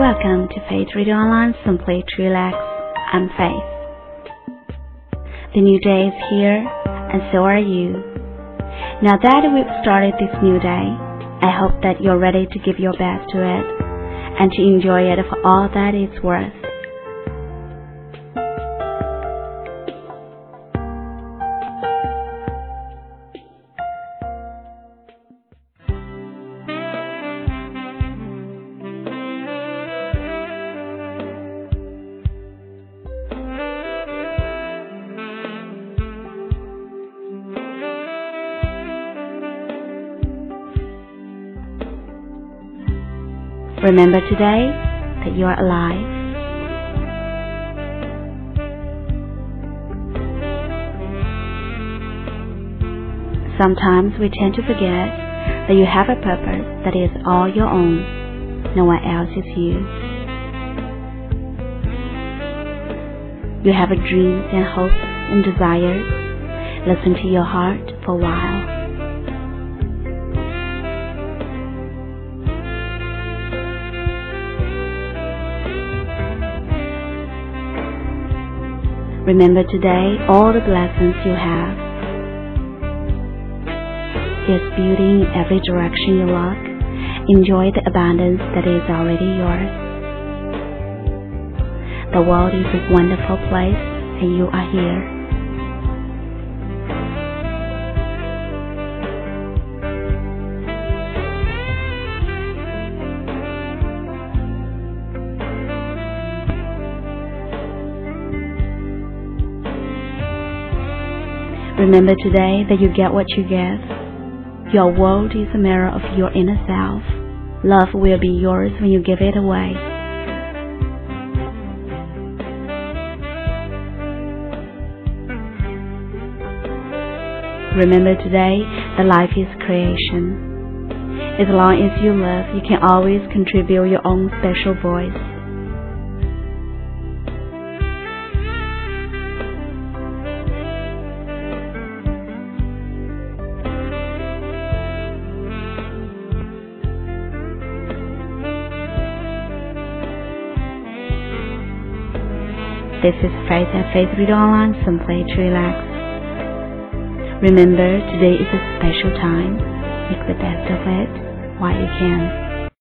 Welcome to Faith Radio Online Simply to Relax. I'm Faith. The new day is here, and so are you. Now that we've started this new day, I hope that you're ready to give your best to it and to enjoy it for all that it's worth. Remember today that you are alive. Sometimes we tend to forget that you have a purpose that is all your own. No one else is you. You have dreams and hopes and desires. Listen to your heart for a while. Remember today all the blessings you have. There's beauty in every direction you look. Enjoy the abundance that is already yours. The world is a wonderful place and you are here. Remember today that you get what you give. Your world is a mirror of your inner self. Love will be yours when you give it away. Remember today that life is creation. As long as you live, you can always contribute your own special voice. This is Faith at Faith Radio Online, simply to relax. Remember, today is a special time. Make the best of it while you can.